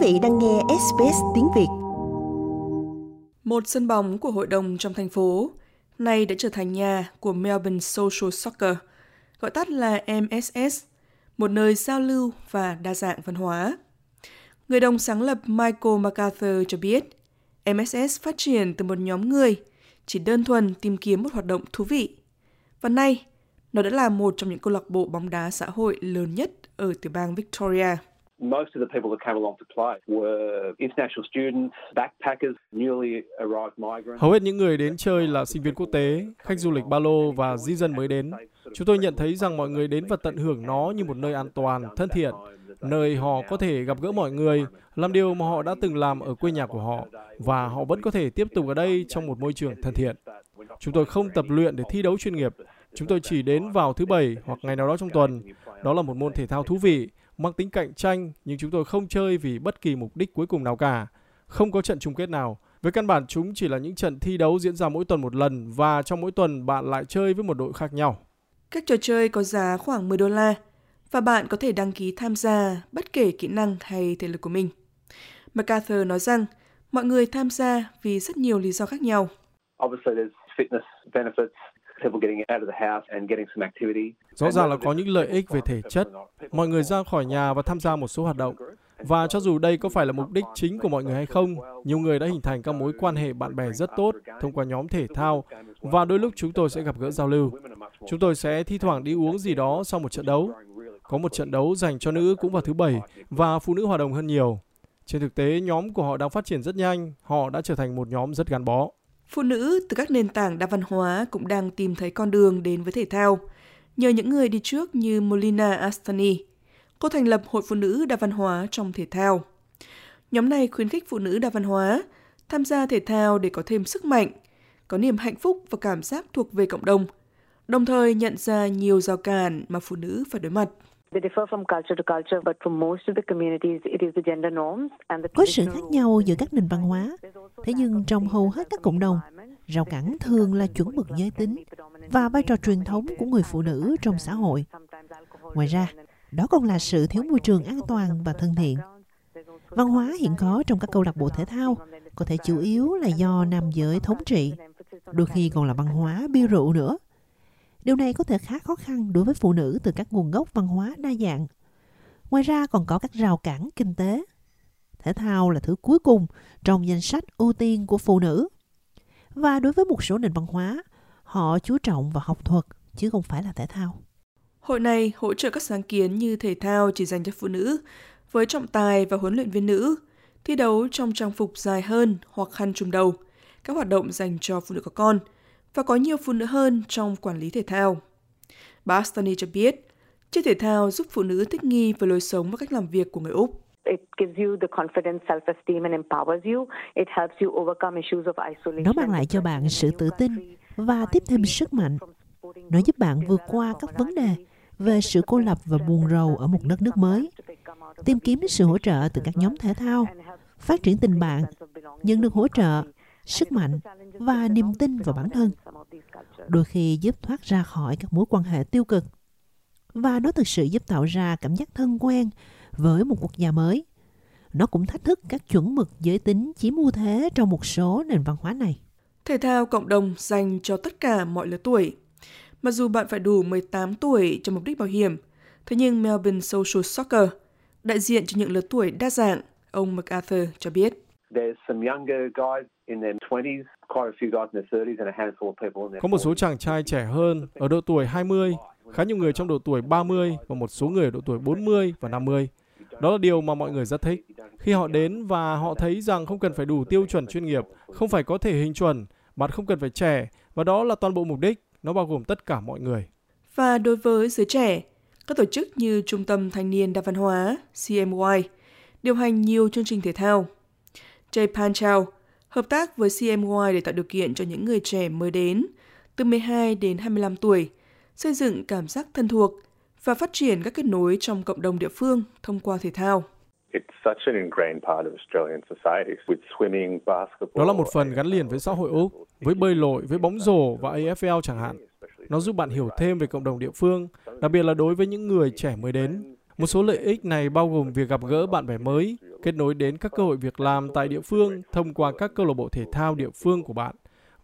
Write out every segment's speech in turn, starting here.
Quý vị đang nghe SBS tiếng Việt. Một sân bóng của hội đồng trong thành phố nay đã trở thành nhà của Melbourne Social Soccer, gọi tắt là MSS, một nơi giao lưu và đa dạng văn hóa. Người đồng sáng lập Michael MacArthur cho biết, MSS phát triển từ một nhóm người chỉ đơn thuần tìm kiếm một hoạt động thú vị. Và nay, nó đã là một trong những câu lạc bộ bóng đá xã hội lớn nhất ở tiểu bang Victoria. Most of the people that came along to play were international students, backpackers, newly arrived migrants. Hầu hết những người đến chơi là sinh viên quốc tế, khách du lịch ba lô và di dân mới đến. Chúng tôi nhận thấy rằng mọi người đến và tận hưởng nó như một nơi an toàn, thân thiện, nơi họ có thể gặp gỡ mọi người, làm điều mà họ đã từng làm ở quê nhà của họ và họ vẫn có thể tiếp tục ở đây trong một môi trường thân thiện. Chúng tôi không tập luyện để thi đấu chuyên nghiệp. Chúng tôi chỉ đến vào thứ bảy hoặc ngày nào đó trong tuần. Đó là một môn thể thao thú vị, mang tính cạnh tranh, nhưng chúng tôi không chơi vì bất kỳ mục đích cuối cùng nào cả. Không có trận chung kết nào. Với căn bản chúng chỉ là những trận thi đấu diễn ra mỗi tuần một lần và trong mỗi tuần bạn lại chơi với một đội khác nhau. Các trò chơi có giá khoảng 10 đô la và bạn có thể đăng ký tham gia bất kể kỹ năng hay thể lực của mình. MacArthur nói rằng mọi người tham gia vì rất nhiều lý do khác nhau. Obviously, there's fitness benefits, people getting out of the house and getting some activity. Rõ ràng là có những lợi ích về thể chất. Mọi người ra khỏi nhà và tham gia một số hoạt động. Và cho dù đây có phải là mục đích chính của mọi người hay không, nhiều người đã hình thành các mối quan hệ bạn bè rất tốt thông qua nhóm thể thao và đôi lúc chúng tôi sẽ gặp gỡ giao lưu. Chúng tôi sẽ thi thoảng đi uống gì đó sau một trận đấu. Có một trận đấu dành cho nữ cũng vào thứ bảy và phụ nữ hòa đồng hơn nhiều. Trên thực tế, nhóm của họ đang phát triển rất nhanh, họ đã trở thành một nhóm rất gắn bó. Phụ nữ từ các nền tảng đa văn hóa cũng đang tìm thấy con đường đến với thể thao. Nhờ những người đi trước như Molina Astani, cô thành lập Hội Phụ nữ đa văn hóa trong thể thao. Nhóm này khuyến khích phụ nữ đa văn hóa tham gia thể thao để có thêm sức mạnh, có niềm hạnh phúc và cảm giác thuộc về cộng đồng, đồng thời nhận ra nhiều rào cản mà phụ nữ phải đối mặt. Có sự khác nhau giữa các nền văn hóa, thế nhưng trong hầu hết các cộng đồng, rào cản thường là chuẩn mực giới tính và vai trò truyền thống của người phụ nữ trong xã hội. Ngoài ra, đó còn là sự thiếu môi trường an toàn và thân thiện. Văn hóa hiện có trong các câu lạc bộ thể thao có thể chủ yếu là do nam giới thống trị, đôi khi còn là văn hóa bia rượu nữa. Điều này có thể khá khó khăn đối với phụ nữ từ các nguồn gốc văn hóa đa dạng. Ngoài ra còn có các rào cản kinh tế. Thể thao là thứ cuối cùng trong danh sách ưu tiên của phụ nữ. Và đối với một số nền văn hóa, họ chú trọng vào học thuật chứ không phải là thể thao. Hội này hỗ trợ các sáng kiến như thể thao chỉ dành cho phụ nữ, với trọng tài và huấn luyện viên nữ, thi đấu trong trang phục dài hơn hoặc khăn trùm đầu, các hoạt động dành cho phụ nữ có con, và có nhiều phụ nữ hơn trong quản lý thể thao. Bà Astani cho biết, chơi thể thao giúp phụ nữ thích nghi với lối sống và cách làm việc của người Úc. Nó mang lại cho bạn sự tự tin và tiếp thêm sức mạnh. Nó giúp bạn vượt qua các vấn đề về sự cô lập và buồn rầu ở một đất nước mới, tìm kiếm sự hỗ trợ từ các nhóm thể thao, phát triển tình bạn, nhận được hỗ trợ, sức mạnh và niềm tin vào bản thân. Đôi khi giúp thoát ra khỏi các mối quan hệ tiêu cực. Và nó thực sự giúp tạo ra cảm giác thân quen với một quốc gia mới. Nó cũng thách thức các chuẩn mực giới tính chiếm ưu thế trong một số nền văn hóa này. Thể thao cộng đồng dành cho tất cả mọi lứa tuổi. Mặc dù bạn phải đủ 18 tuổi cho mục đích bảo hiểm, thế nhưng Melbourne Social Soccer, đại diện cho những lứa tuổi đa dạng, ông MacArthur cho biết. Có một số chàng trai trẻ hơn ở độ tuổi 20, khá nhiều người trong độ tuổi 30 và một số người ở độ tuổi 40 và 50. Đó là điều mà mọi người rất thích. Khi họ đến và họ thấy rằng không cần phải đủ tiêu chuẩn chuyên nghiệp, không phải có thể hình chuẩn, bạn không cần phải trẻ, và đó là toàn bộ mục đích. Nó bao gồm tất cả mọi người. Và đối với giới trẻ, các tổ chức như Trung tâm Thanh niên Đa văn hóa, CMY, điều hành nhiều chương trình thể thao. Jay Panchal hợp tác với CMY để tạo điều kiện cho những người trẻ mới đến, từ 12 đến 25 tuổi, xây dựng cảm giác thân thuộc và phát triển các kết nối trong cộng đồng địa phương thông qua thể thao. Đó là một phần gắn liền với xã hội Úc, với bơi lội, với bóng rổ và AFL chẳng hạn. Nó giúp bạn hiểu thêm về cộng đồng địa phương, đặc biệt là đối với những người trẻ mới đến. Một số lợi ích này bao gồm việc gặp gỡ bạn bè mới, kết nối đến các cơ hội việc làm tại địa phương thông qua các câu lạc bộ thể thao địa phương của bạn.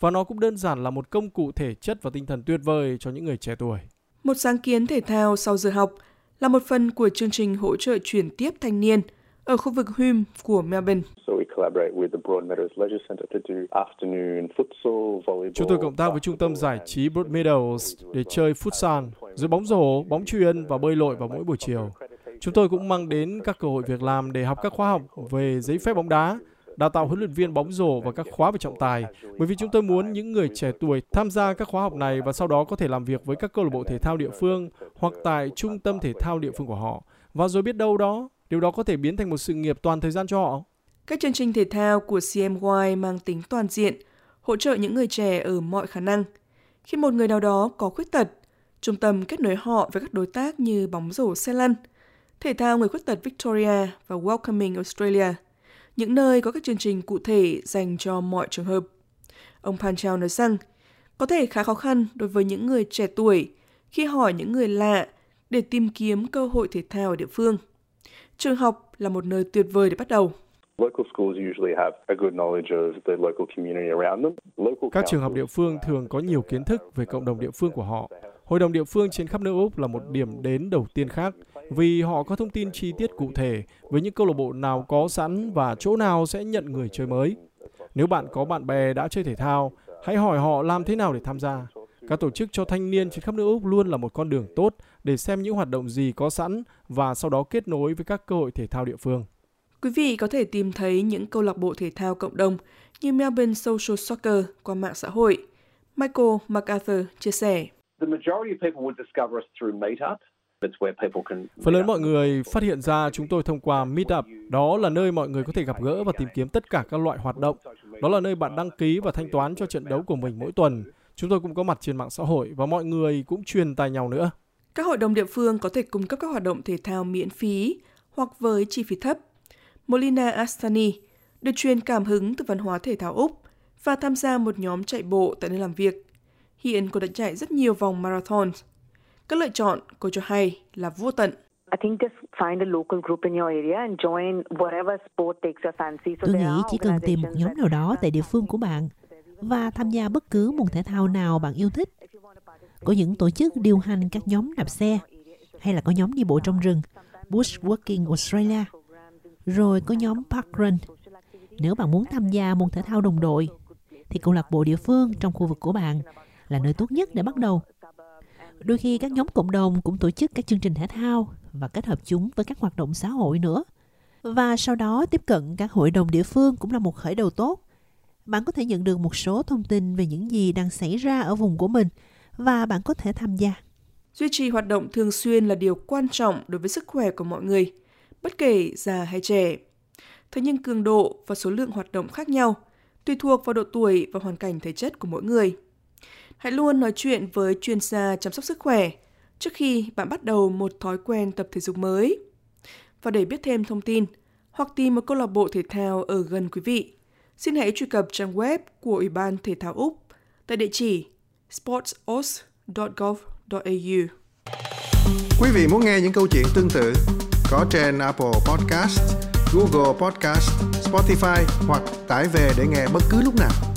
Và nó cũng đơn giản là một công cụ thể chất và tinh thần tuyệt vời cho những người trẻ tuổi. Một sáng kiến thể thao sau giờ học là một phần của chương trình hỗ trợ chuyển tiếp thanh niên ở khu vực Hume của Melbourne. Chúng tôi cộng tác với trung tâm giải trí Broadmeadows để chơi futsal, dưới bóng rổ, bóng chuyền và bơi lội vào mỗi buổi chiều. Chúng tôi cũng mang đến các cơ hội việc làm để học các khóa học về giấy phép bóng đá, đào tạo huấn luyện viên bóng rổ và các khóa về trọng tài, bởi vì chúng tôi muốn những người trẻ tuổi tham gia các khóa học này và sau đó có thể làm việc với các câu lạc bộ thể thao địa phương hoặc tại trung tâm thể thao địa phương của họ. Và rồi biết đâu đó, điều đó có thể biến thành một sự nghiệp toàn thời gian cho họ. Các chương trình thể thao của CMY mang tính toàn diện, hỗ trợ những người trẻ ở mọi khả năng. Khi một người nào đó có khuyết tật, trung tâm kết nối họ với các đối tác như bóng rổ xe lăn, thể thao người khuyết tật Victoria và Welcoming Australia, những nơi có các chương trình cụ thể dành cho mọi trường hợp. Ông Panchal nói rằng, có thể khá khó khăn đối với những người trẻ tuổi khi hỏi những người lạ để tìm kiếm cơ hội thể thao ở địa phương. Trường học là một nơi tuyệt vời để bắt đầu. Các trường học địa phương thường có nhiều kiến thức về cộng đồng địa phương của họ. Hội đồng địa phương trên khắp nước Úc là một điểm đến đầu tiên khác vì họ có thông tin chi tiết cụ thể với những câu lạc bộ nào có sẵn và chỗ nào sẽ nhận người chơi mới. Nếu bạn có bạn bè đã chơi thể thao, hãy hỏi họ làm thế nào để tham gia. Các tổ chức cho thanh niên trên khắp nước Úc luôn là một con đường tốt để xem những hoạt động gì có sẵn và sau đó kết nối với các cơ hội thể thao địa phương. Quý vị có thể tìm thấy những câu lạc bộ thể thao cộng đồng như Melbourne Social Soccer qua mạng xã hội. Michael MacArthur chia sẻ. Phần lớn mọi người phát hiện ra chúng tôi thông qua Meetup. Đó là nơi mọi người có thể gặp gỡ và tìm kiếm tất cả các loại hoạt động. Đó là nơi bạn đăng ký và thanh toán cho trận đấu của mình mỗi tuần. Chúng tôi cũng có mặt trên mạng xã hội và mọi người cũng truyền tài nhau nữa. Các hội đồng địa phương có thể cung cấp các hoạt động thể thao miễn phí hoặc với chi phí thấp. Molina Astani được truyền cảm hứng từ văn hóa thể thao Úc và tham gia một nhóm chạy bộ tại nơi làm việc. Hiện cô đã chạy rất nhiều vòng marathon. Các lựa chọn, cô cho hay, là vô tận. Tôi nghĩ chỉ cần tìm một nhóm nào đó tại địa phương của bạn và tham gia bất cứ môn thể thao nào bạn yêu thích. Có những tổ chức điều hành các nhóm đạp xe, hay là có nhóm đi bộ trong rừng, Bushwalking Australia, rồi có nhóm Park Run. Nếu bạn muốn tham gia môn thể thao đồng đội, thì câu lạc bộ địa phương trong khu vực của bạn là nơi tốt nhất để bắt đầu. Đôi khi các nhóm cộng đồng cũng tổ chức các chương trình thể thao và kết hợp chúng với các hoạt động xã hội nữa. Và sau đó tiếp cận các hội đồng địa phương cũng là một khởi đầu tốt. Bạn có thể nhận được một số thông tin về những gì đang xảy ra ở vùng của mình và bạn có thể tham gia. Duy trì hoạt động thường xuyên là điều quan trọng đối với sức khỏe của mọi người, bất kể già hay trẻ. Thế nhưng cường độ và số lượng hoạt động khác nhau, tùy thuộc vào độ tuổi và hoàn cảnh thể chất của mỗi người. Hãy luôn nói chuyện với chuyên gia chăm sóc sức khỏe trước khi bạn bắt đầu một thói quen tập thể dục mới. Và để biết thêm thông tin hoặc tìm một câu lạc bộ thể thao ở gần quý vị, xin hãy truy cập trang web của Ủy ban Thể thao Úc tại địa chỉ sportsos.gov.au. Quý vị muốn nghe những câu chuyện tương tự có trên Apple Podcast, Google Podcast, Spotify hoặc tải về để nghe bất cứ lúc nào.